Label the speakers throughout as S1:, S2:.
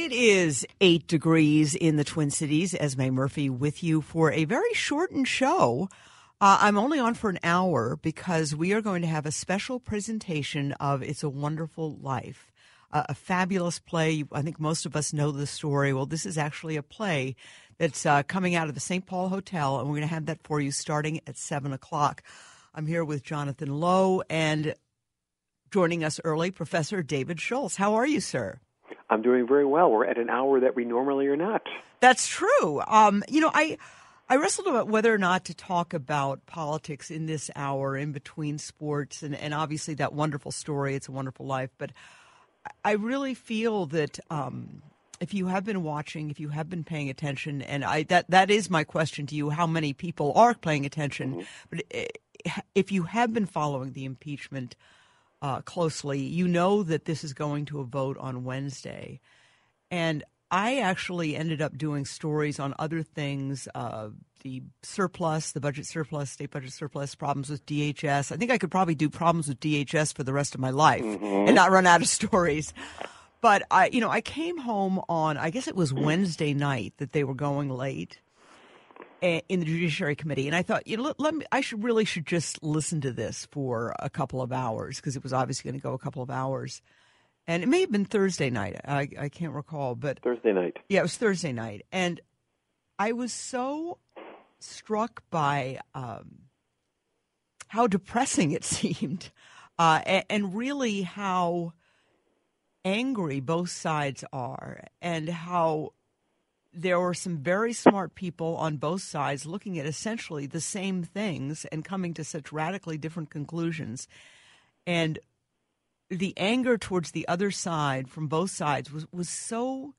S1: It is eight degrees in the Twin Cities. Esme Murphy with you for a very shortened show. Uh, I'm only on for an hour because we are going to have a special presentation of It's a Wonderful Life, uh, a fabulous play. I think most of us know the story. Well, this is actually a play that's uh, coming out of the St. Paul Hotel, and we're going to have that for you starting at 7 o'clock. I'm here with Jonathan Lowe and joining us early, Professor David Schultz. How are you, sir?
S2: I'm doing very well. We're at an hour that we normally are not.
S1: That's true. Um, you know, I I wrestled about whether or not to talk about politics in this hour in between sports and, and obviously that wonderful story, It's a Wonderful Life. But I really feel that um, if you have been watching, if you have been paying attention, and I that that is my question to you: how many people are paying attention? Mm-hmm. But eh, if you have been following the impeachment uh, closely, you know that this is going to a vote on Wednesday. And I actually ended up doing stories on other things uh, the surplus, the budget surplus, state budget surplus, problems with DHS. I think I could probably do problems with DHS for the rest of my life mm-hmm. and not run out of stories. But I, you know, I came home on, I guess it was Wednesday night that they were going late in the Judiciary Committee, and I thought, you know, let, let me. I should really should just listen to this for a couple of hours because it was obviously going to go a couple of hours, and it may have been Thursday night. I I can't recall, but
S2: Thursday night.
S1: Yeah, it was Thursday night, and I was so struck by um, how depressing it seemed, uh, and, and really how angry both sides are, and how there were some very smart people on both sides looking at essentially the same things and coming to such radically different conclusions. And the anger towards the other side from both sides was, was so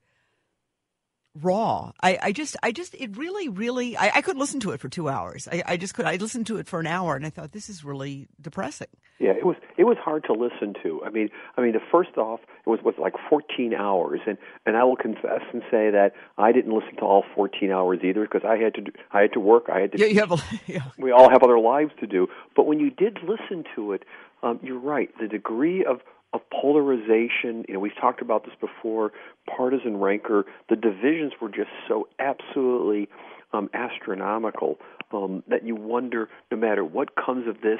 S1: raw. I, I just, I just, it really, really, I, I could listen to it for two hours. I, I just could. I listened to it for an hour, and I thought this is really depressing.
S2: Yeah, it was. It was hard to listen to. I mean, I mean, the first off, it was was like 14 hours, and and I will confess and say that I didn't listen to all 14 hours either because I had to, do, I had to work. I had to.
S1: Yeah, you have a, yeah.
S2: We all have other lives to do. But when you did listen to it, um, you're right. The degree of of polarization. You know, we've talked about this before. Partisan rancor. The divisions were just so absolutely um, astronomical um, that you wonder, no matter what comes of this,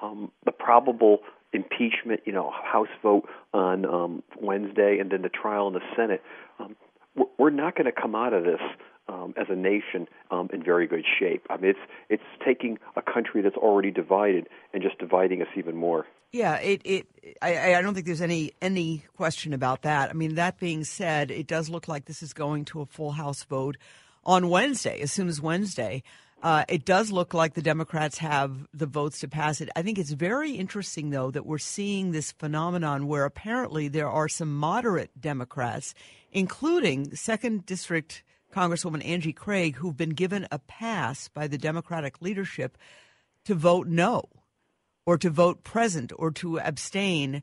S2: um, the probable impeachment, you know, House vote on um, Wednesday, and then the trial in the Senate. Um, we're not going to come out of this um, as a nation um, in very good shape. I mean, it's it's taking a country that's already divided and just dividing us even more.
S1: Yeah, it, it I, I don't think there's any any question about that. I mean, that being said, it does look like this is going to a full House vote on Wednesday. As soon as Wednesday, uh, it does look like the Democrats have the votes to pass it. I think it's very interesting, though, that we're seeing this phenomenon where apparently there are some moderate Democrats, including second district Congresswoman Angie Craig, who've been given a pass by the Democratic leadership to vote no or to vote present or to abstain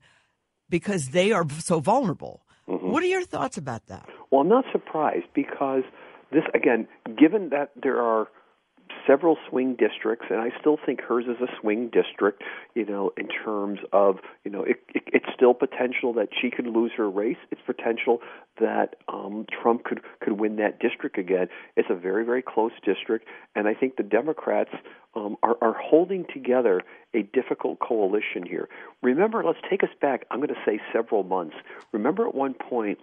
S1: because they are so vulnerable. Mm-hmm. What are your thoughts about that?
S2: Well, I'm not surprised because this, again, given that there are several swing districts, and I still think hers is a swing district. You know, in terms of you know, it, it, it's still potential that she could lose her race. It's potential that um, Trump could could win that district again. It's a very very close district, and I think the Democrats um, are are holding together a difficult coalition here. Remember, let's take us back. I'm going to say several months. Remember, at one point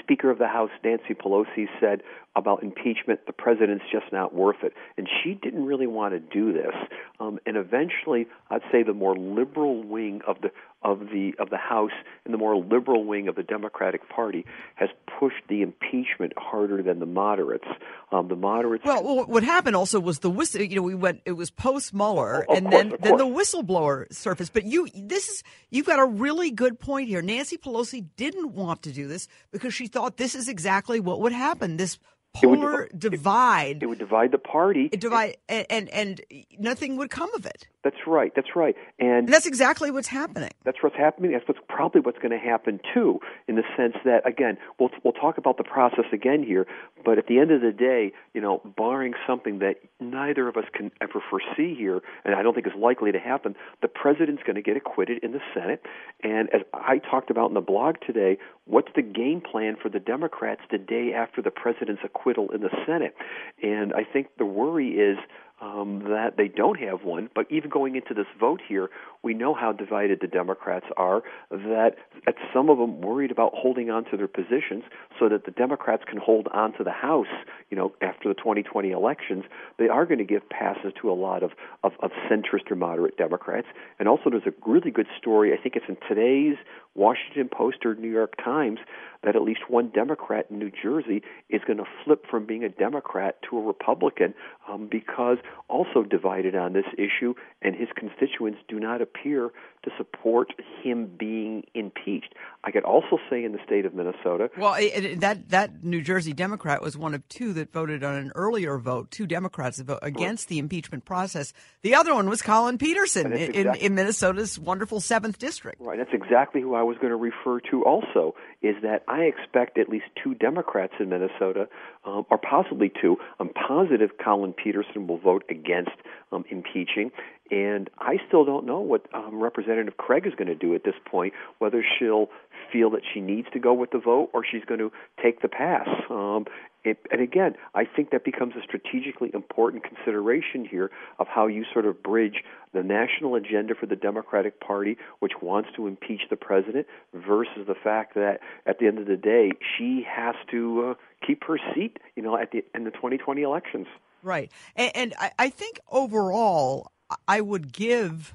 S2: Speaker of the House Nancy Pelosi said about impeachment, the president's just not worth it, and she didn't really want to do this. Um, and eventually, I'd say the more liberal wing of the of the of the House and the more liberal wing of the Democratic Party has pushed the impeachment harder than the moderates. Um, the moderates.
S1: Well, what happened also was the whistle. You know, we went. It was post Mueller,
S2: Oh,
S1: and
S2: course,
S1: then then the whistleblower surfaced. But you, this is you've got a really good point here. Nancy Pelosi didn't want to do this because she thought this is exactly what would happen. This
S2: It would-
S1: polar divide,
S2: it would divide the party.
S1: it divide, and, and and nothing would come of it.
S2: That's right. That's right. And
S1: And that's exactly what's happening.
S2: That's what's happening. That's what's probably what's going to happen too, in the sense that again, we'll we'll talk about the process again here. But at the end of the day, you know, barring something that neither of us can ever foresee here, and I don't think is likely to happen, the president's going to get acquitted in the Senate. And as I talked about in the blog today, what's the game plan for the Democrats the day after the president's acquittal in the Senate? And I think the worry is um, that they don't have one. But even going into this vote here, we know how divided the Democrats are. That at some of them worried about holding on to their positions so that the Democrats can hold on to the House. You know, after the 2020 elections, they are going to give passes to a lot of, of, of centrist or moderate Democrats. And also, there's a really good story. I think it's in today's Washington Post or New York Times that at least one Democrat in New Jersey is going to flip from being a Democrat to a Republican um, because also divided on this issue, and his constituents do not appear to support him being impeached. I could also say in the state of Minnesota,
S1: Well, it, it- that that New Jersey Democrat was one of two that voted on an earlier vote. Two Democrats that vote against the impeachment process. The other one was Collin Peterson in, in Minnesota's wonderful seventh district.
S2: Right, that's exactly who I was going to refer to. Also, is that I expect at least two Democrats in Minnesota, um, or possibly two. I'm positive Collin Peterson will vote against um, impeaching, and I still don't know what um, Representative Craig is going to do at this point. Whether she'll feel that she needs to go with the vote, or she's going to take the pass. Um, it, and again, I think that becomes a strategically important consideration here of how you sort of bridge the national agenda for the Democratic Party, which wants to impeach the president, versus the fact that at the end of the day, she has to uh, keep her seat, you know, at the in the 2020 elections.
S1: Right, and, and I, I think overall, I would give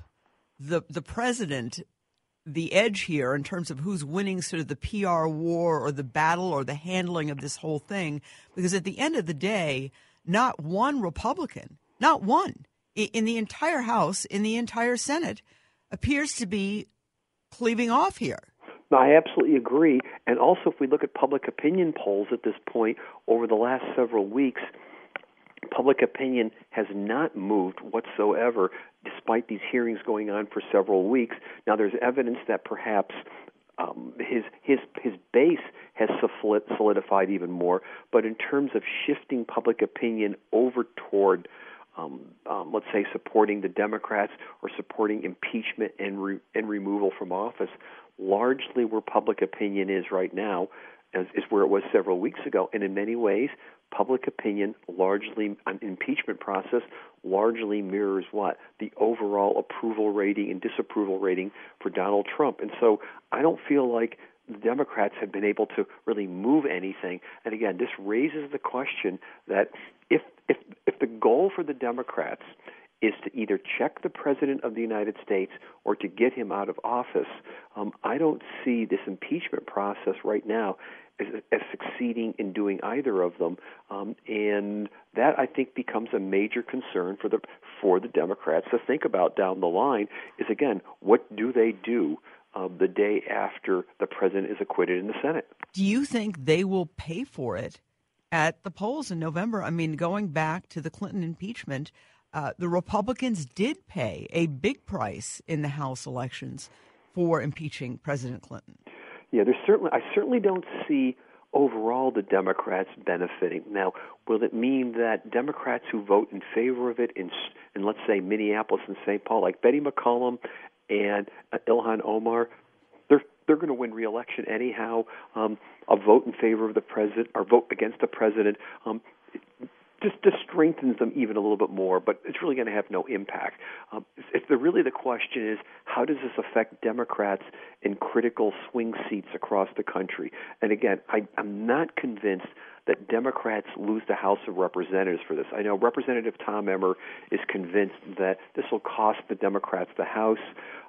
S1: the the president the edge here in terms of who's winning sort of the PR war or the battle or the handling of this whole thing, because at the end of the day, not one Republican, not one in the entire House, in the entire Senate, appears to be cleaving off here.
S2: No, I absolutely agree. And also, if we look at public opinion polls at this point over the last several weeks, public opinion has not moved whatsoever despite these hearings going on for several weeks. Now, there's evidence that perhaps um, his his his base has solidified even more, but in terms of shifting public opinion over toward um, um, let's say supporting the Democrats or supporting impeachment and re- and removal from office, largely where public opinion is right now, is, is where it was several weeks ago, and in many ways, public opinion largely on impeachment process largely mirrors what? The overall approval rating and disapproval rating for Donald Trump, and so I don't feel like the Democrats have been able to really move anything. And again, this raises the question that if if if the goal for the Democrats is to either check the president of the United States or to get him out of office, um, I don't see this impeachment process right now as, as succeeding in doing either of them. Um, and that I think becomes a major concern for the for the Democrats to think about down the line. Is again, what do they do? um, the day after the president is acquitted in the Senate.
S1: Do you think they will pay for it at the polls in November? I mean, going back to the Clinton impeachment, uh, the Republicans did pay a big price in the House elections for impeaching President Clinton.
S2: Yeah, there's certainly I certainly don't see overall the Democrats benefiting. Now, will it mean that Democrats who vote in favor of it in, in let's say Minneapolis and St. Paul, like Betty McCollum and uh, Ilhan Omar, they're going to win re-election anyhow. Um, a vote in favor of the president or vote against the president um, just just strengthens them even a little bit more, but it's really going to have no impact. Um, if the really the question is how does this affect Democrats in critical swing seats across the country? And again, I, I'm not convinced that Democrats lose the House of Representatives for this. I know Representative Tom Emmer is convinced that this will cost the Democrats the House.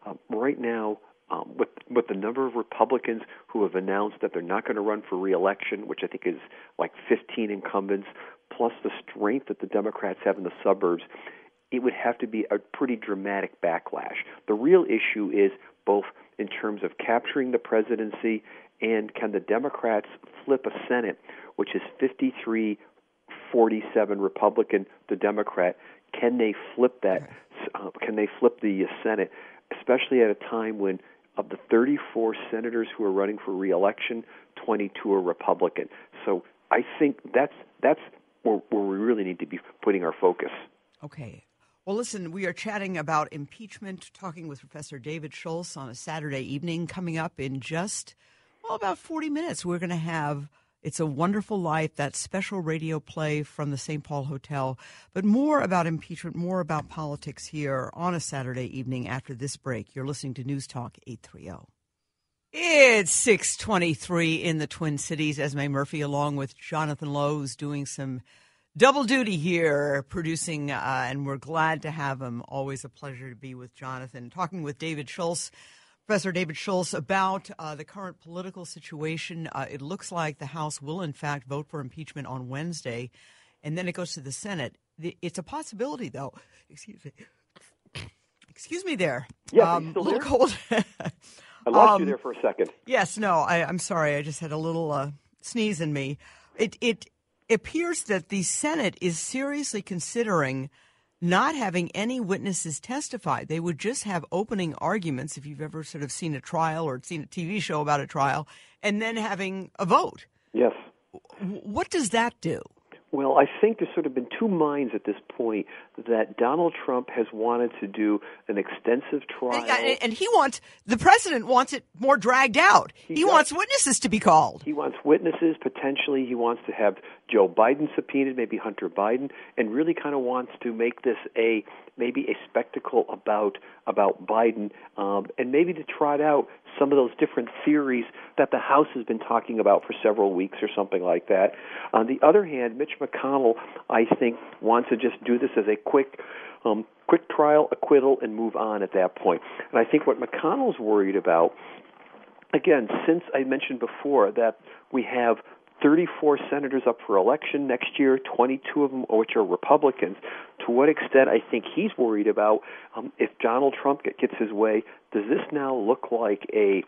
S2: Um, right now, um, with with the number of Republicans who have announced that they're not going to run for reelection, which I think is like 15 incumbents, plus the strength that the Democrats have in the suburbs, it would have to be a pretty dramatic backlash. The real issue is both in terms of capturing the presidency and can the Democrats flip a Senate, which is 53 47 Republican to Democrat? Can they flip that? Uh, can they flip the Senate, especially at a time when of the 34 senators who are running for reelection, 22 are Republican. So I think that's that's where, where we really need to be putting our focus.
S1: Okay. Well, listen, we are chatting about impeachment, talking with Professor David Schultz on a Saturday evening. Coming up in just, well, about 40 minutes, we're going to have It's a Wonderful Life, that special radio play from the St. Paul Hotel. But more about impeachment, more about politics here on a Saturday evening after this break. You're listening to News Talk 830. It's 623 in the Twin Cities. Esme Murphy, along with Jonathan Lowe, who's doing some double duty here producing, uh, and we're glad to have him. Always a pleasure to be with Jonathan. Talking with David Schultz, Professor David Schultz, about uh, the current political situation. Uh, it looks like the House will, in fact, vote for impeachment on Wednesday, and then it goes to the Senate. It's a possibility, though. Excuse me. Excuse me there.
S2: Yeah, um,
S1: a little cold.
S2: I lost um, you there for a second.
S1: Yes, no, I, am sorry. I just had a little uh, sneeze in me. It, it appears that the Senate is seriously considering not having any witnesses testify. They would just have opening arguments, if you've ever sort of seen a trial or seen a TV show about a trial, and then having a vote.
S2: Yes.
S1: What does that do?
S2: Well, I think there's sort of been two minds at this point that Donald Trump has wanted to do an extensive trial.
S1: And he wants, the president wants it more dragged out. He, he wants witnesses to be called.
S2: He wants witnesses, potentially. He wants to have Joe Biden subpoenaed, maybe Hunter Biden, and really kind of wants to make this a maybe a spectacle about about Biden, um, and maybe to trot out some of those different theories that the House has been talking about for several weeks or something like that. On the other hand, Mitch McConnell, I think, wants to just do this as a quick. Um, quick trial, acquittal, and move on at that point. And I think what McConnell's worried about, again, since I mentioned before that we have 34 senators up for election next year, 22 of them which are Republicans. To what extent I think he's worried about um, if Donald Trump gets his way, does this now look like a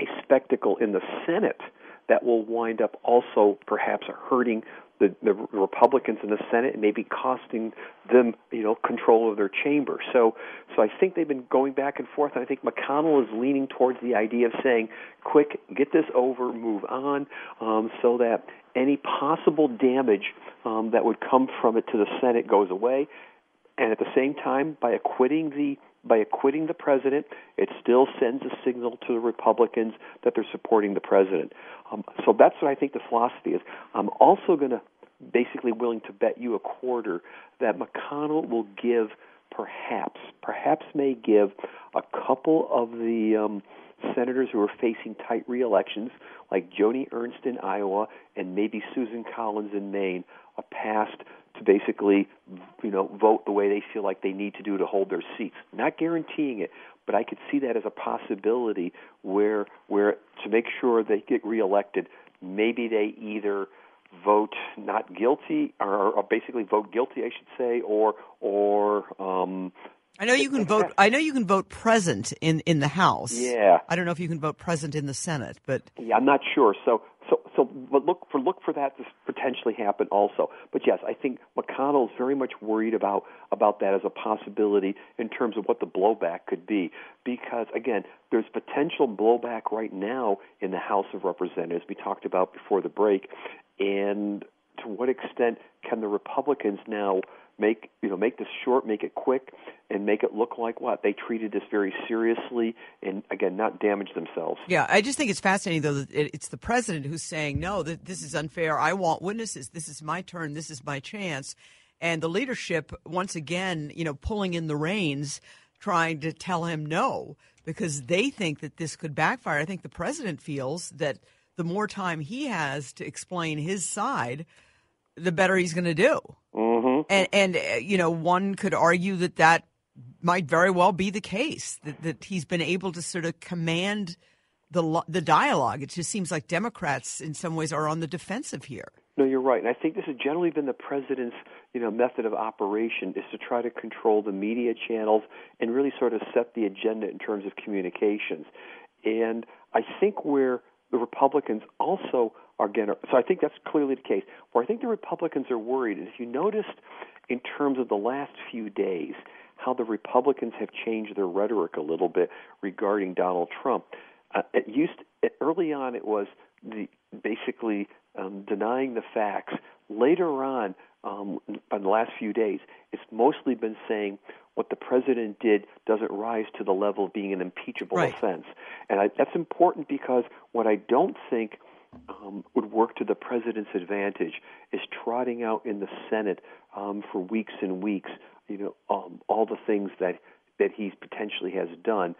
S2: a spectacle in the Senate that will wind up also perhaps hurting the, the Republicans in the Senate maybe costing them, you know, control of their chamber. So, so I think they've been going back and forth. And I think McConnell is leaning towards the idea of saying, "Quick, get this over, move on," um, so that any possible damage um, that would come from it to the Senate goes away. And at the same time, by acquitting the by acquitting the president, it still sends a signal to the Republicans that they're supporting the president. Um, so that's what I think the philosophy is. I'm also going to basically willing to bet you a quarter that McConnell will give perhaps, perhaps may give a couple of the um, senators who are facing tight reelections, like Joni Ernst in Iowa and maybe Susan Collins in Maine, a pass to basically, you know, vote the way they feel like they need to do to hold their seats. Not guaranteeing it, but I could see that as a possibility where, where to make sure they get reelected, maybe they either vote not guilty, or, or basically vote guilty, I should say, or or um,
S1: I know you can vote. I know you can vote present in in the House.
S2: Yeah.
S1: I don't know if you can vote present in the Senate, but
S2: yeah, I'm not sure. So so so but look for look for that to potentially happen also. But yes, I think McConnell is very much worried about about that as a possibility in terms of what the blowback could be. Because again, there's potential blowback right now in the House of Representatives. We talked about before the break, and to what extent can the Republicans now make you know make this short, make it quick, and make it look like what they treated this very seriously, and again not damage themselves.
S1: Yeah, I just think it's fascinating though that it's the president who's saying no, this is unfair. I want witnesses. This is my turn. This is my chance, and the leadership once again, you know, pulling in the reins, trying to tell him no because they think that this could backfire. I think the president feels that the more time he has to explain his side, the better he's going to do.
S2: Mm-hmm.
S1: And and uh, you know, one could argue that that might very well be the case that, that he's been able to sort of command the the dialogue. It just seems like Democrats, in some ways, are on the defensive here.
S2: No, you're right, and I think this has generally been the president's, you know, method of operation is to try to control the media channels and really sort of set the agenda in terms of communications. And I think where the Republicans also are going to, so I think that's clearly the case. Where I think the Republicans are worried is if you noticed in terms of the last few days how the Republicans have changed their rhetoric a little bit regarding Donald Trump. Uh, it used early on it was the basically um, denying the facts. Later on, um, in the last few days, it's mostly been saying what the president did doesn't rise to the level of being an impeachable
S1: right.
S2: offense, and I, that's important because what I don't think um, would work to the president's advantage is trotting out in the Senate um, for weeks and weeks, you know, um, all the things that that he potentially has done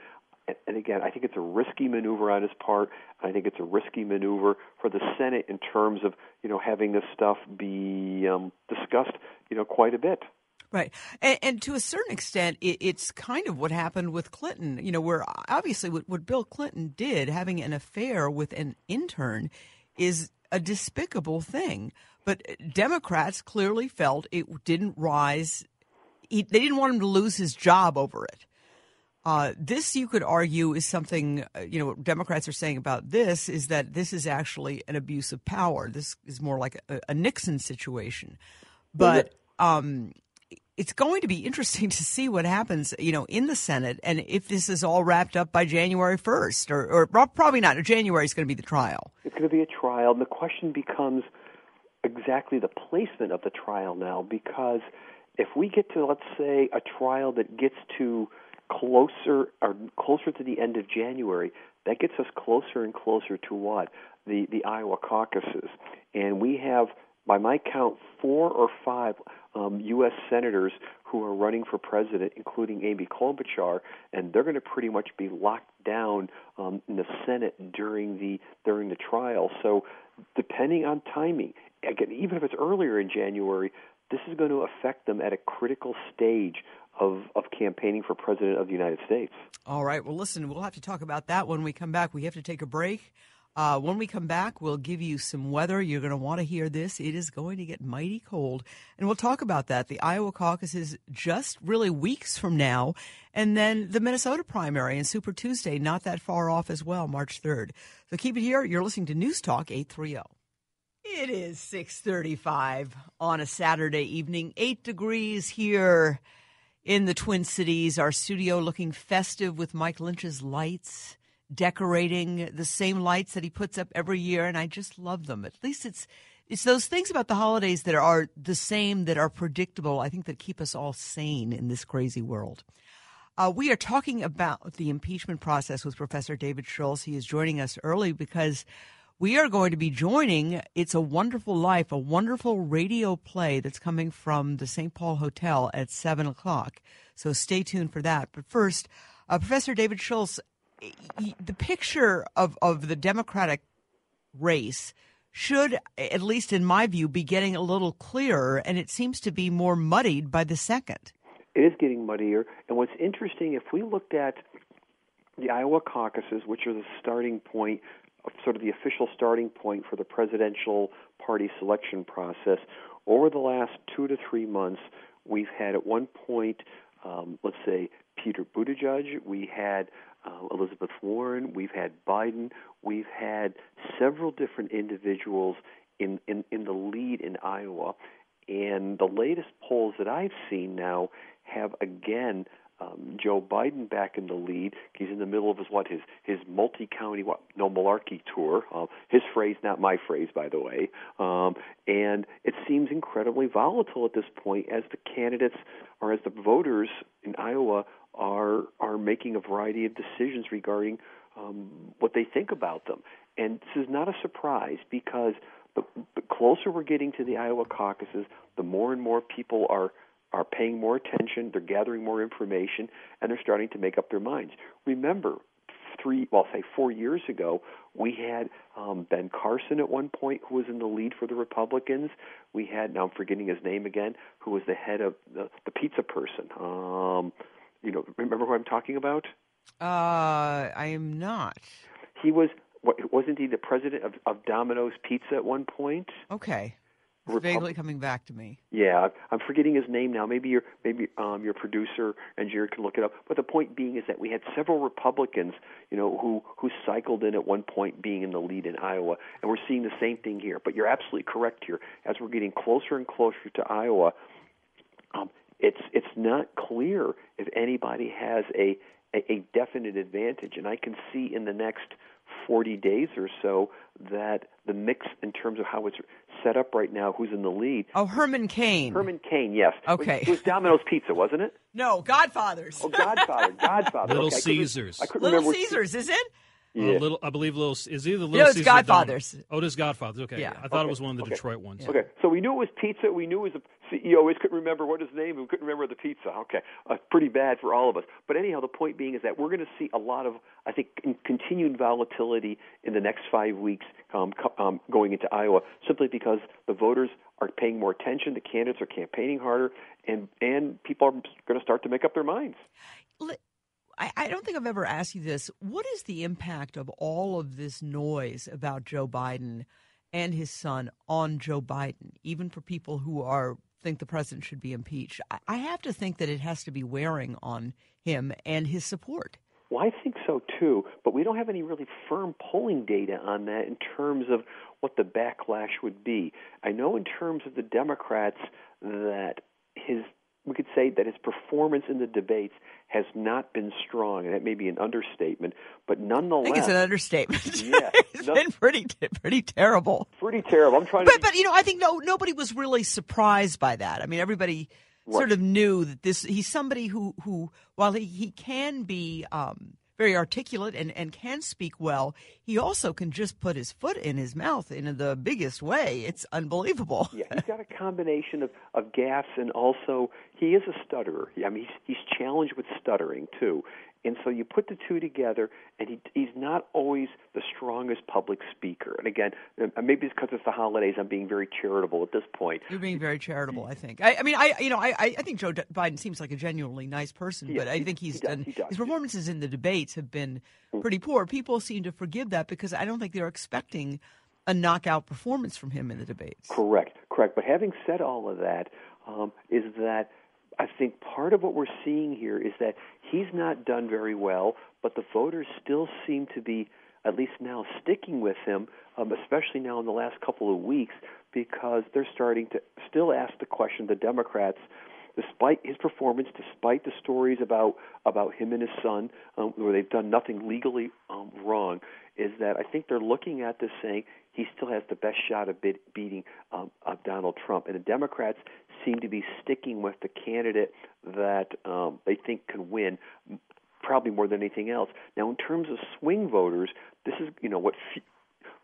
S2: and again, I think it's a risky maneuver on his part. I think it's a risky maneuver for the Senate in terms of you know having this stuff be um, discussed you know quite a bit.
S1: Right, and, and to a certain extent, it, it's kind of what happened with Clinton. You know, where obviously what, what Bill Clinton did, having an affair with an intern, is a despicable thing. But Democrats clearly felt it didn't rise. He, they didn't want him to lose his job over it. Uh, this, you could argue, is something, uh, you know, what Democrats are saying about this is that this is actually an abuse of power. This is more like a, a Nixon situation. But um, it's going to be interesting to see what happens, you know, in the Senate and if this is all wrapped up by January 1st, or, or probably not. January is going to be the trial.
S2: It's going to be a trial. And the question becomes exactly the placement of the trial now because if we get to, let's say, a trial that gets to – closer or closer to the end of January, that gets us closer and closer to what the the Iowa caucuses, and we have, by my count, four or five um, U.S. senators who are running for president, including Amy Klobuchar, and they're going to pretty much be locked down um, in the Senate during the during the trial. So, depending on timing, again, even if it's earlier in January, this is going to affect them at a critical stage of, of campaigning for president of the United States.
S1: All right. Well, listen, we'll have to talk about that when we come back. We have to take a break. Uh, when we come back, we'll give you some weather. You're going to want to hear this. It is going to get mighty cold. And we'll talk about that. The Iowa caucus is just really weeks from now. And then the Minnesota primary and Super Tuesday, not that far off as well, March 3rd. So keep it here. You're listening to News Talk 830. It is 635 on a Saturday evening, 8 degrees here in the Twin Cities. Our studio looking festive with Mike Lynch's lights, decorating the same lights that he puts up every year, and I just love them. At least it's it's those things about the holidays that are the same that are predictable. I think that keep us all sane in this crazy world. Uh, we are talking about the impeachment process with Professor David Schultz. He is joining us early because we are going to be joining It's a Wonderful Life, a wonderful radio play that's coming from the St. Paul Hotel at 7 o'clock. So stay tuned for that. But first, uh, Professor David Schultz, the picture of, of the Democratic race should, at least in my view, be getting a little clearer, and it seems to be more muddied by the second.
S2: It is getting muddier. And what's interesting, if we looked at the Iowa caucuses, which are the starting point sort of the official starting point for the presidential party selection process. Over the last two to three months, we've had at one point, um, let's say, Peter Buttigieg, we had uh, Elizabeth Warren, we've had Biden, we've had several different individuals in, in, in the lead in Iowa. And the latest polls that I've seen now have again um, Joe Biden back in the lead. He's in the middle of his what his his multi-county what no malarkey tour. Uh, his phrase, not my phrase, by the way. Um, and it seems incredibly volatile at this point as the candidates or as the voters in Iowa are are making a variety of decisions regarding um, what they think about them. And this is not a surprise because the, the closer we're getting to the Iowa caucuses, the more and more people are are paying more attention, they're gathering more information, and they're starting to make up their minds. Remember, three, well, say four years ago, we had um, Ben Carson at one point who was in the lead for the Republicans. We had, now I'm forgetting his name again, who was the head of the, the pizza person. Um, you know, remember who I'm talking about?
S1: Uh, I am not.
S2: He was wasn't he the president of, of Domino's Pizza at one point?
S1: Okay. It's vaguely coming back to me.
S2: Yeah, I'm forgetting his name now. Maybe your maybe um, your producer engineer can look it up. But the point being is that we had several Republicans, you know, who who cycled in at one point, being in the lead in Iowa, and we're seeing the same thing here. But you're absolutely correct here. As we're getting closer and closer to Iowa, um, it's it's not clear if anybody has a, a a definite advantage, and I can see in the next 40 days or so that the mix in terms of how it's set up right now, who's in the lead.
S1: Oh, Herman Cain.
S2: Herman Cain, yes.
S1: Okay.
S2: It was Domino's Pizza, wasn't it?
S1: No, Godfathers.
S2: Oh, Godfather, Godfather.
S3: Little
S2: okay, I couldn't-
S3: Caesars.
S2: I couldn't
S1: Little
S2: remember.
S1: Caesars, is it?
S2: Yeah.
S3: Uh, little, I believe Little is either Little
S1: No, it's
S3: Caesars or
S1: Godfathers.
S3: Oh, it is Godfathers. Okay,
S1: Yeah.
S3: I thought
S2: Okay,
S3: it was one of the
S2: okay.
S3: Detroit ones.
S2: Okay, so we knew it was pizza. We knew it was the CEO. We couldn't remember what his name. We couldn't remember the pizza. Okay, uh, pretty bad for all of us. But anyhow, the point being is that we're going to see a lot of, I think, con- continued volatility in the next five weeks um, co- um, going into Iowa, simply because the voters are paying more attention. The candidates are campaigning harder, and and people are going to start to make up their minds.
S1: I, I don't think I've ever asked you this. What is the impact of all of this noise about Joe Biden and his son on Joe Biden, even for people who are think the president should be impeached? I, I have to think that it has to be wearing on him and his support.
S2: Well, I think so too, but we don't have any really firm polling data on that in terms of what the backlash would be. I know in terms of the Democrats that his we could say that his performance in the debates has not been strong, and that may be an understatement, but
S1: I
S2: nonetheless,
S1: think it's an understatement.
S2: Yeah.
S1: it's
S2: No-
S1: been pretty pretty terrible.
S2: pretty terrible. I'm trying to
S1: But
S2: be
S1: but you know, I think no nobody was really surprised by that. I mean, everybody sort of knew that this he's somebody who who while he, he can be um, very articulate and, and can speak well, he also can just put his foot in his mouth in the biggest way. It's unbelievable.
S2: Yeah, he's got a combination of of gaffes and also he is a stutterer. I mean, he's he's challenged with stuttering too. And so you put the two together, and he, he's not always the strongest public speaker. And again, maybe it's because it's the holidays. I'm being very charitable at this point.
S1: You're being very charitable, I think. I, I mean, I you know, I I think Joe Biden seems like a genuinely nice person, but. I think he's
S2: he does.
S1: done
S2: He does.
S1: his performances in the debates have been pretty poor. People seem to forgive that because I don't think they're expecting a knockout performance from him in the debates.
S2: Correct, correct. But having said all of that, um, is that I think part of what we're seeing here is that he's not done very well, but the voters still seem to be, at least now, sticking with him, um, especially now in the last couple of weeks, because they're starting to still ask the question, the Democrats, despite his performance, despite the stories about about him and his son, um, where they've done nothing legally um, wrong, is that I think they're looking at this saying he still has the best shot of bid, beating um, of Donald Trump, and the Democrats seem to be sticking with the candidate that um, they think can win. Probably more than anything else. Now, in terms of swing voters, this is you know what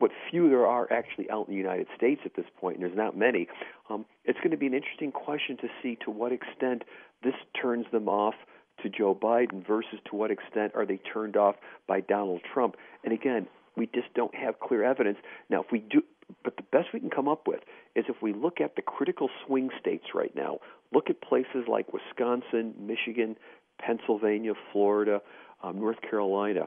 S2: what few there are actually out in the United States at this point, and there's not many. Um, it's going to be an interesting question to see to what extent this turns them off to Joe Biden versus to what extent are they turned off by Donald Trump. And again, we just don't have clear evidence. Now, if we do, but the best we can come up with is if we look at the critical swing states right now, look at places like Wisconsin, Michigan, Pennsylvania, Florida, um, North Carolina.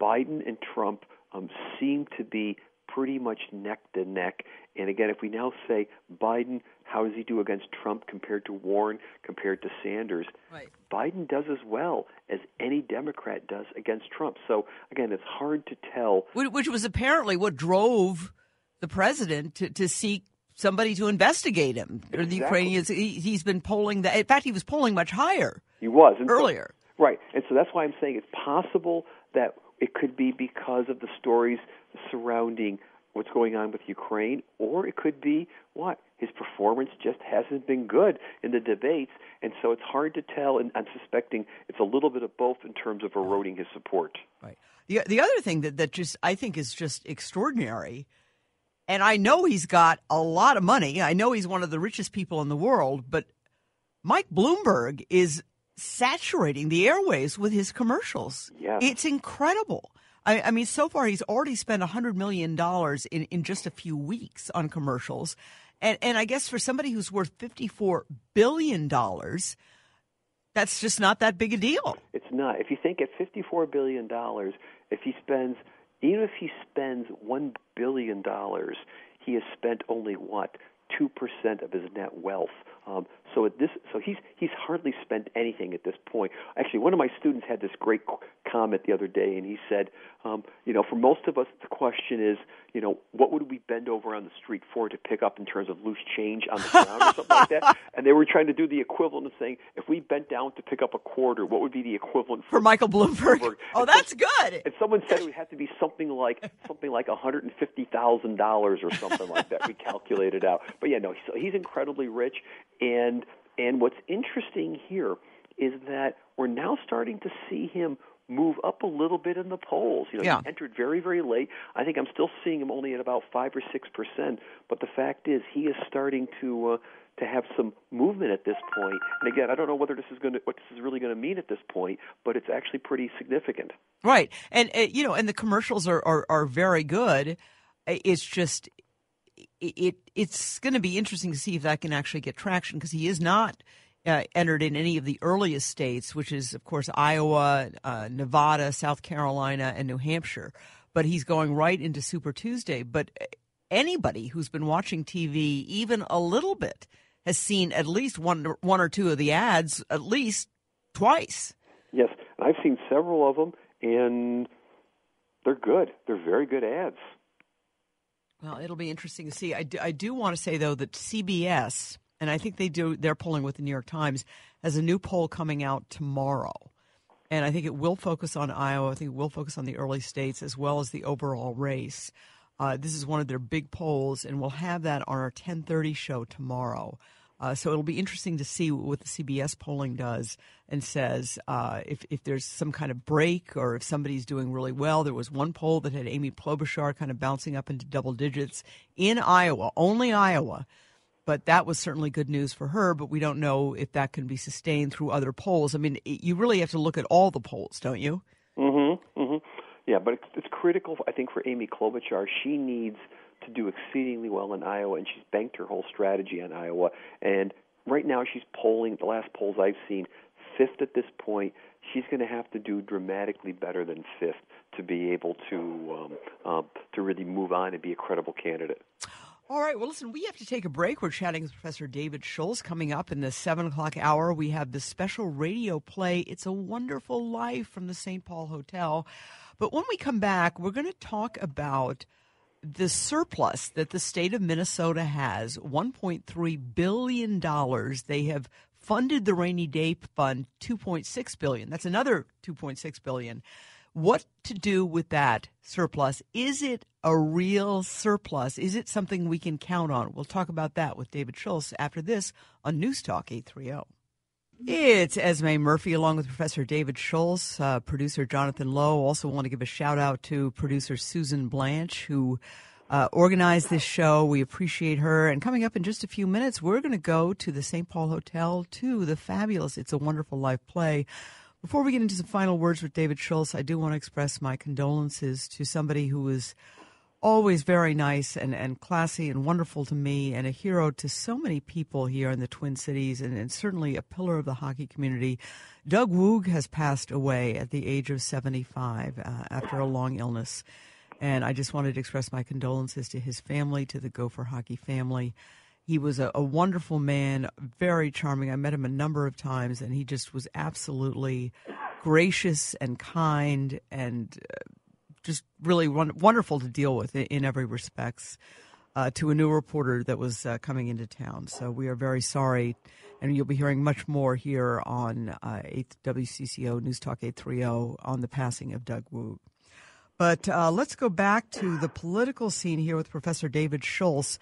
S2: Biden and Trump um, seem to be pretty much neck to neck. And again, if we now say Biden, how does he do against Trump compared to Warren, compared to Sanders?
S1: Right.
S2: Biden does as well as any Democrat does against Trump. So again, it's hard to tell.
S1: Which was apparently what drove the president to, to seek somebody to investigate him. Or the Ukrainians, he, he's been polling that. In fact, he was polling much higher
S2: He was and so-
S1: earlier.
S2: Right. And so that's why I'm saying it's possible that it could be because of the stories surrounding what's going on with Ukraine, or it could be what? His performance just hasn't been good in the debates, and so it's hard to tell, and I'm suspecting it's a little bit of both in terms of eroding his support.
S1: Right. The the other thing that, that just I think is just extraordinary, and I know he's got a lot of money. I know he's one of the richest people in the world, but Mike Bloomberg is saturating the airways with his commercials.
S2: Yes.
S1: It's incredible. I, I mean, so far he's already spent $100 million in, in just a few weeks on commercials. And, and I guess for somebody who's worth $54 billion, That's just not that big a deal.
S2: It's not. If you think at $54 billion, if he spends, even if he spends $1 billion, he has spent only what? 2% of his net wealth. Um, so at this, so he's he's hardly spent anything at this point. Actually, one of my students had this great comment the other day, and he said, um, you know, for most of us, the question is, you know, what would we bend over on the street for to pick up in terms of loose change on the ground or something like that? And they were trying to do the equivalent of saying, if we bent down to pick up a quarter, what would be the equivalent
S1: for, for Michael Bloomberg? Bloomberg. Oh, that's so, good.
S2: And someone said it would have to be something like something like one hundred and fifty thousand dollars or something like that. We calculated out, but yeah, no, so he's incredibly rich, and and what's interesting here is that we're now starting to see him move up a little bit in the polls. You know,
S1: yeah.
S2: he entered very, very late. I think I'm still seeing him only at about five or six percent. But the fact is, he is starting to uh, to have some movement at this point. And again, I don't know whether this is going to what this is really going to mean at this point, but it's actually pretty significant.
S1: Right, and uh, you know, and the commercials are are, are very good. It's just it it's going to be interesting to see if that can actually get traction because he is not uh, entered in any of the earliest states, which is of course Iowa, uh, Nevada, South Carolina, and New Hampshire. But he's going right into Super Tuesday. But anybody who's been watching TV even a little bit has seen at least one one or two of the ads at least twice.
S2: Yes, I've seen several of them, and they're good. They're very good ads.
S1: Well, it'll be interesting to see. I do, I do want to say though that CBS and I think they do. They're polling with the New York Times has a new poll coming out tomorrow, and I think it will focus on Iowa. I think it will focus on the early states as well as the overall race. Uh, this is one of their big polls, and we'll have that on our 10:30 show tomorrow. Uh, so it'll be interesting to see what the CBS polling does and says uh, if if there's some kind of break or if somebody's doing really well. There was one poll that had Amy Klobuchar kind of bouncing up into double digits in Iowa, only Iowa. But that was certainly good news for her. But we don't know if that can be sustained through other polls. I mean, you really have to look at all the polls, don't you?
S2: Mm-hmm. Mm-hmm. Yeah, but it's, it's critical, I think, for Amy Klobuchar. She needs to do exceedingly well in Iowa, and she's banked her whole strategy on Iowa. And right now, she's polling. The last polls I've seen, fifth at this point. She's going to have to do dramatically better than fifth to be able to um, uh, to really move on and be a credible candidate.
S1: All right. Well, listen, we have to take a break. We're chatting with Professor David Schultz. Coming up in the seven o'clock hour, we have the special radio play, It's a Wonderful Life from the St. Paul Hotel. But when we come back, we're going to talk about the surplus that the state of Minnesota has $1.3 billion. They have funded the rainy day fund 2.6 billion. That's another 2.6 billion. What to do with that surplus? Is it a real surplus? Is it something we can count on? We'll talk about that with David Schultz after this on News Talk 830. It's Esme Murphy along with Professor David Schultz, uh, producer Jonathan Lowe. Also, want to give a shout out to producer Susan Blanche, who uh, organized this show. We appreciate her. And coming up in just a few minutes, we're going to go to the St. Paul Hotel to the fabulous It's a Wonderful Life play. Before we get into some final words with David Schultz, I do want to express my condolences to somebody who was always very nice and, and classy and wonderful to me and a hero to so many people here in the Twin Cities and, and certainly a pillar of the hockey community. Doug Woog has passed away at the age of 75 uh, after a long illness. And I just wanted to express my condolences to his family, to the Gopher hockey family. He was a, a wonderful man, very charming. I met him a number of times, and he just was absolutely gracious and kind and uh, just really wonderful to deal with in, in every respects. Uh, to a new reporter that was uh, coming into town. So we are very sorry, and you'll be hearing much more here on uh, 8th WCCO News Talk 830 on the passing of Doug Woog. But uh, let's go back to the political scene here with Professor David Schultz.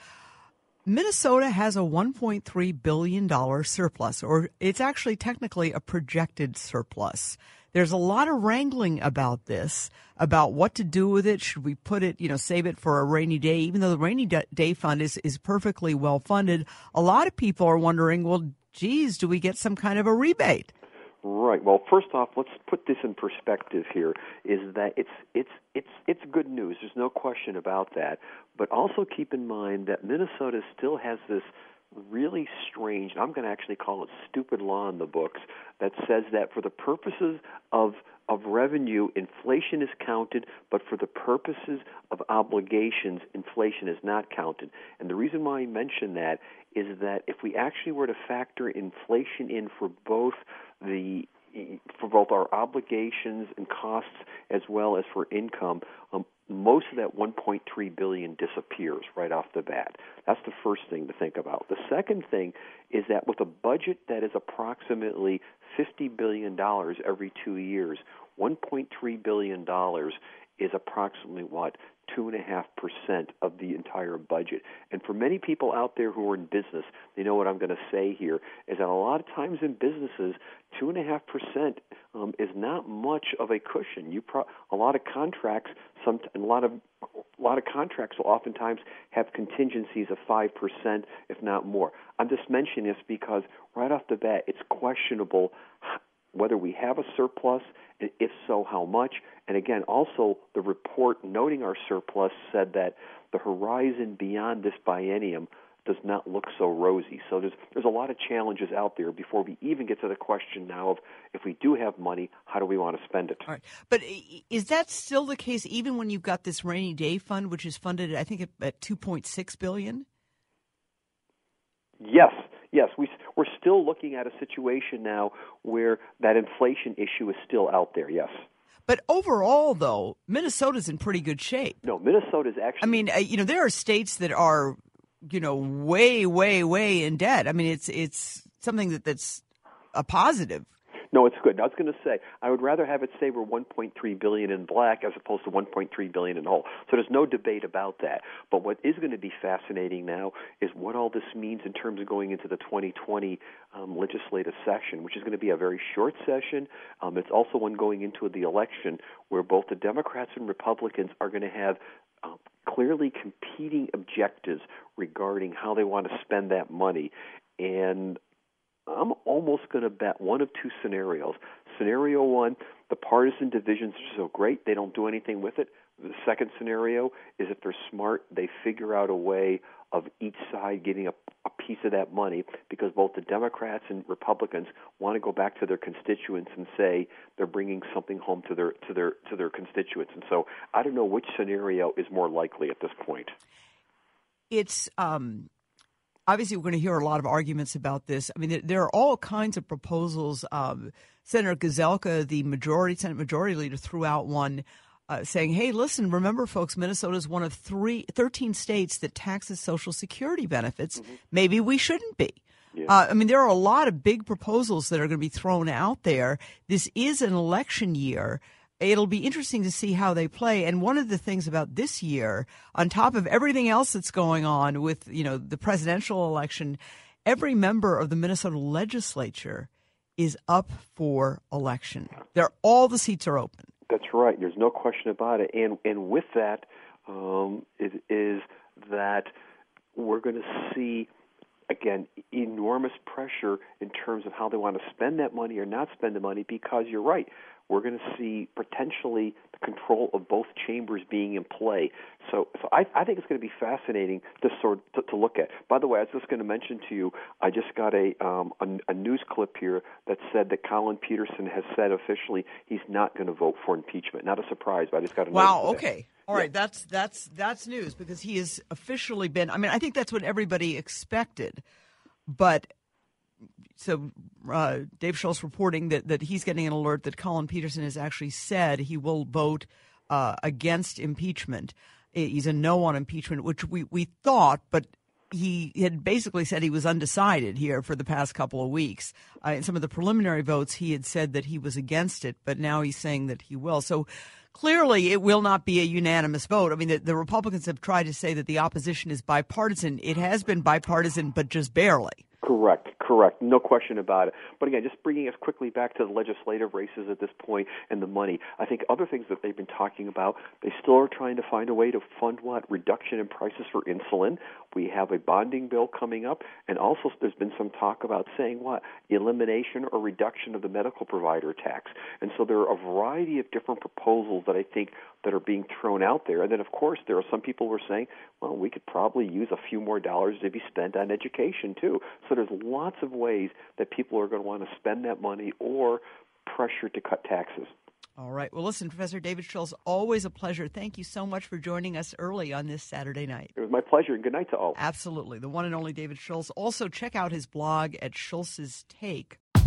S1: Minnesota has a $1.3 billion surplus, or it's actually technically a projected surplus. There's a lot of wrangling about this, about what to do with it. Should we put it, you know, save it for a rainy day? Even though the rainy day fund is, is perfectly well funded, a lot of people are wondering, well, geez, do we get some kind of a rebate?
S2: Right. Well, first off, let's put this in perspective here is that it's it's it's it's good news. There's no question about that. But also keep in mind that Minnesota still has this really strange, and I'm going to actually call it stupid law in the books that says that for the purposes of of revenue, inflation is counted, but for the purposes of obligations, inflation is not counted. And the reason why I mention that is that if we actually were to factor inflation in for both the for both our obligations and costs as well as for income, um, most of that 1.3 billion disappears right off the bat. That's the first thing to think about. The second thing is that with a budget that is approximately 50 billion dollars every 2 years, 1.3 billion dollars is approximately what 2.5% of the entire budget. And for many people out there who are in business, they know what I'm going to say here is that a lot of times in businesses, 2.5% um, is not much of a cushion. You pro- a lot of contracts, some a lot of a lot of contracts will oftentimes have contingencies of 5%, if not more. I'm just mentioning this because right off the bat, it's questionable whether we have a surplus, and if so, how much. And again, also the report noting our surplus said that the horizon beyond this biennium does not look so rosy. So there's there's a lot of challenges out there before we even get to the question now of if we do have money, how do we want to spend it?
S1: All right, but is that still the case even when you've got this rainy day fund, which is funded, I think, at 2.6 billion?
S2: Yes, yes, we we're still looking at a situation now where that inflation issue is still out there. Yes.
S1: But overall, though, Minnesota's in pretty good shape.
S2: No, Minnesota's actually. I
S1: mean, uh, you know, there are states that are, you know, way, way, way in debt. I mean, it's it's something that that's a positive.
S2: No, it's good. I was going to say I would rather have it say we're 1.3 billion in black as opposed to 1.3 billion in hole. So there's no debate about that. But what is going to be fascinating now is what all this means in terms of going into the 2020 um, legislative session, which is going to be a very short session. Um, it's also one going into the election where both the Democrats and Republicans are going to have uh, clearly competing objectives regarding how they want to spend that money. And I'm almost going to bet one of two scenarios. Scenario one, the partisan divisions are so great they don't do anything with it. The second scenario is if they're smart, they figure out a way of each side getting a, a piece of that money because both the Democrats and Republicans want to go back to their constituents and say they're bringing something home to their to their to their constituents. And so I don't know which scenario is more likely at this point.
S1: It's um obviously we're going to hear a lot of arguments about this. I mean, there are all kinds of proposals. Um, Senator Gazelka, the majority Senate Majority Leader, threw out one uh, saying, "Hey, listen, remember, folks, Minnesota is one of three, 13 states that taxes Social Security benefits. Mm-hmm. Maybe we shouldn't be." Yeah. Uh, I mean, there are a lot of big proposals that are going to be thrown out there. This is an election year it'll be interesting to see how they play. And one of the things about this year, on top of everything else that's going on with, you know, the presidential election, every member of the Minnesota legislature is up for election. There, all the seats are open.
S2: That's right. There's no question about it. And and with that, um, it is that we're going to see again enormous pressure in terms of how they want to spend that money or not spend the money because you're right we're going to see potentially the control of both chambers being in play. So, so I, I think it's going to be fascinating to sort to, to look at. By the way, I was just going to mention to you, I just got a, um, a a news clip here that said that Collin Peterson has said officially he's not going to vote for impeachment. Not a surprise, but I just got a
S1: wow. Okay. All right, that's that's that's news because he has officially been. I mean, I think that's what everybody expected, but so uh, Dave Schultz reporting that, that he's getting an alert that Collin Peterson has actually said he will vote uh, against impeachment. He's a no on impeachment, which we, we thought, but he had basically said he was undecided here for the past couple of weeks. Uh, in some of the preliminary votes, he had said that he was against it, but now he's saying that he will. So clearly, it will not be a unanimous vote. I mean, the, the Republicans have tried to say that the opposition is bipartisan. It has been bipartisan, but just barely.
S2: Correct, correct. No question about it. But again, just bringing us quickly back to the legislative races at this point and the money. I think other things that they've been talking about, they still are trying to find a way to fund what? Reduction in prices for insulin. We have a bonding bill coming up, and also there's been some talk about saying what? Elimination or reduction of the medical provider tax. And so there are a variety of different proposals that I think that are being thrown out there. And then, of course, there are some people who are saying, well, we could probably use a few more dollars to be spent on education, too. So there's lots of ways that people are going to want to spend that money or pressure to cut taxes.
S1: All right. Well, listen, Professor David Schultz, always a pleasure. Thank you so much for joining us early on this Saturday night.
S2: It was my pleasure, and good night to all.
S1: Absolutely. The one and only David Schultz. Also, check out his blog at Schultz's Take.